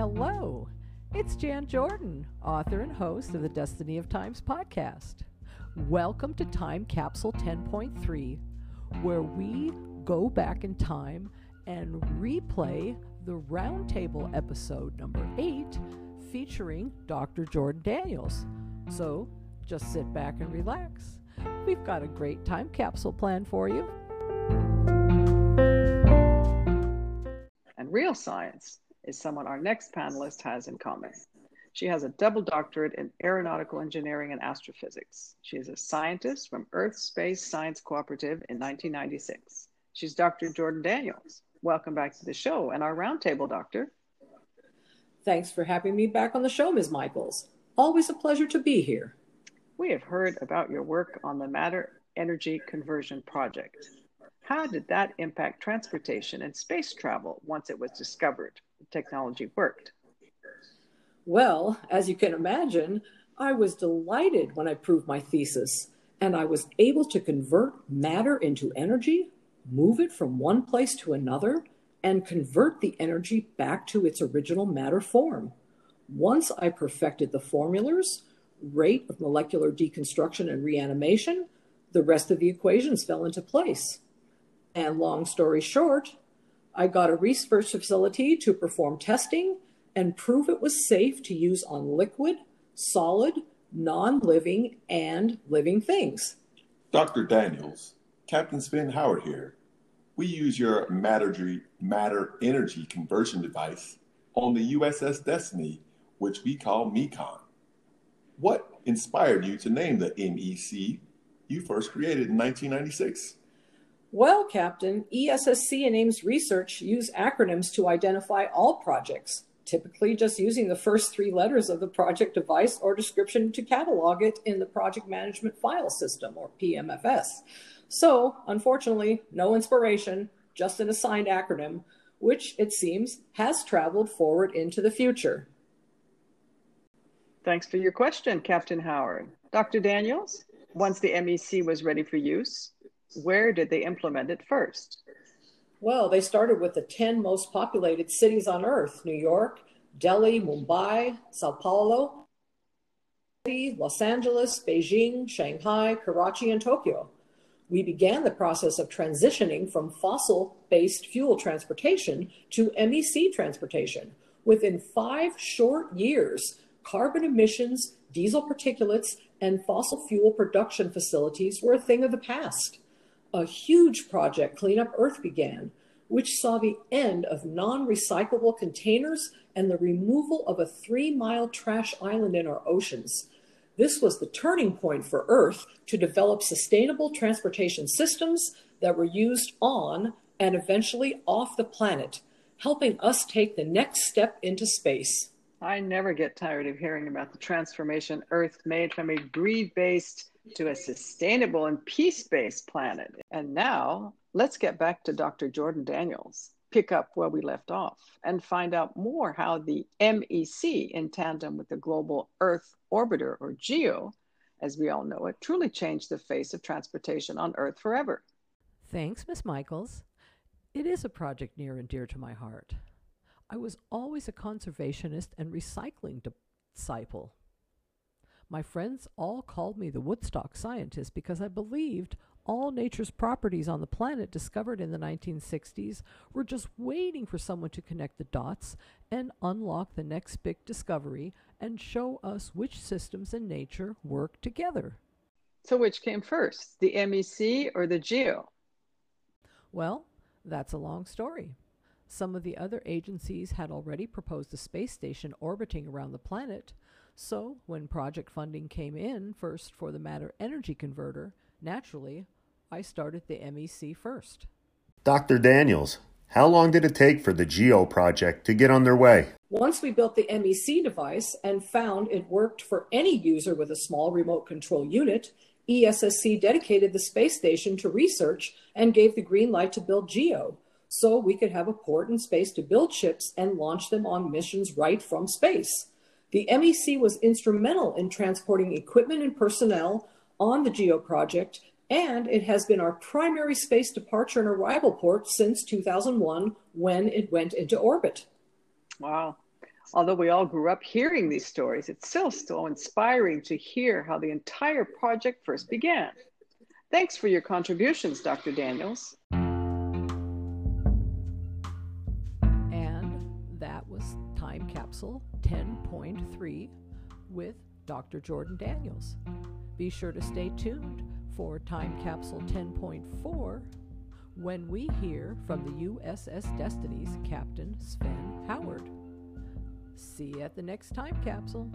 Hello, it's Jan Jordan, author and host of the Destiny of Times podcast. Welcome to Time Capsule 10.3, where we go back in time and replay the Roundtable episode number 8 featuring Dr. Jordynn Daniels. So just sit back and relax. We've got a great time capsule plan for you. And real science is someone our next panelist has in common. She has a double doctorate in aeronautical engineering and astrophysics. She is a scientist from Earth Space Science Cooperative in 1996. She's Dr. Jordynn Daniels. Welcome back to the show and our roundtable, Doctor. Thanks for having me back on the show, Ms. Michaels. Always a pleasure to be here. We have heard about your work on the Matter Energy Conversion Project. How did that impact transportation and space travel once it was discovered technology worked? Well, as you can imagine, I was delighted when I proved my thesis and I was able to convert matter into energy, move it from one place to another, and convert the energy back to its original matter form. Once I perfected the formulas, rate of molecular deconstruction and reanimation, the rest of the equations fell into place. And long story short, I got a research facility to perform testing and prove it was safe to use on liquid, solid, non living, and living things. Dr. Daniels, Captain Sven Howard here. We use your matter, matter energy conversion device on the USS Destiny, which we call MECON. What inspired you to name the MEC you first created in 1996? Well, Captain, ESSC and AIMS research use acronyms to identify all projects, typically just using the first three letters of the project device or description to catalog it in the Project Management File System, or PMFS. So, unfortunately, no inspiration, just an assigned acronym, which it seems has traveled forward into the future. Thanks for your question, Captain Howard. Dr. Daniels, once the MEC was ready for use, where did they implement it first? Well, they started with the 10 most populated cities on Earth New York, Delhi, Mumbai, Sao Paulo, Los Angeles, Beijing, Shanghai, Karachi, and Tokyo. We began the process of transitioning from fossil based fuel transportation to MEC transportation. Within five short years, carbon emissions, diesel particulates, and fossil fuel production facilities were a thing of the past a huge project, Clean Up Earth, began, which saw the end of non recyclable containers and the removal of a three mile trash island in our oceans. This was the turning point for Earth to develop sustainable transportation systems that were used on and eventually off the planet, helping us take the next step into space. I never get tired of hearing about the transformation Earth made from a greed based to a sustainable and peace based planet. And now let's get back to Dr. Jordynn Daniels, pick up where we left off, and find out more how the MEC, in tandem with the Global Earth Orbiter, or GEO, as we all know it, truly changed the face of transportation on Earth forever. Thanks, Miss Michaels. It is a project near and dear to my heart. I was always a conservationist and recycling disciple. My friends all called me the Woodstock scientist because I believed all nature's properties on the planet discovered in the 1960s were just waiting for someone to connect the dots and unlock the next big discovery and show us which systems in nature work together. So, which came first, the MEC or the GEO? Well, that's a long story. Some of the other agencies had already proposed a space station orbiting around the planet, so, when project funding came in first for the Matter Energy Converter, naturally, I started the MEC first. Dr. Daniels, how long did it take for the GEO project to get underway? Once we built the MEC device and found it worked for any user with a small remote control unit, ESSC dedicated the space station to research and gave the green light to build GEO so we could have a port in space to build ships and launch them on missions right from space. The MEC was instrumental in transporting equipment and personnel on the GEO project, and it has been our primary space departure and arrival port since 2001 when it went into orbit. Wow. Although we all grew up hearing these stories, it's still so inspiring to hear how the entire project first began. Thanks for your contributions, Dr. Daniels. Time Capsule 10.3 with Dr. Jordynn Daniels. Be sure to stay tuned for Time Capsule 10.4 when we hear from the USS Destiny's Captain Sven Howard. See you at the next time capsule.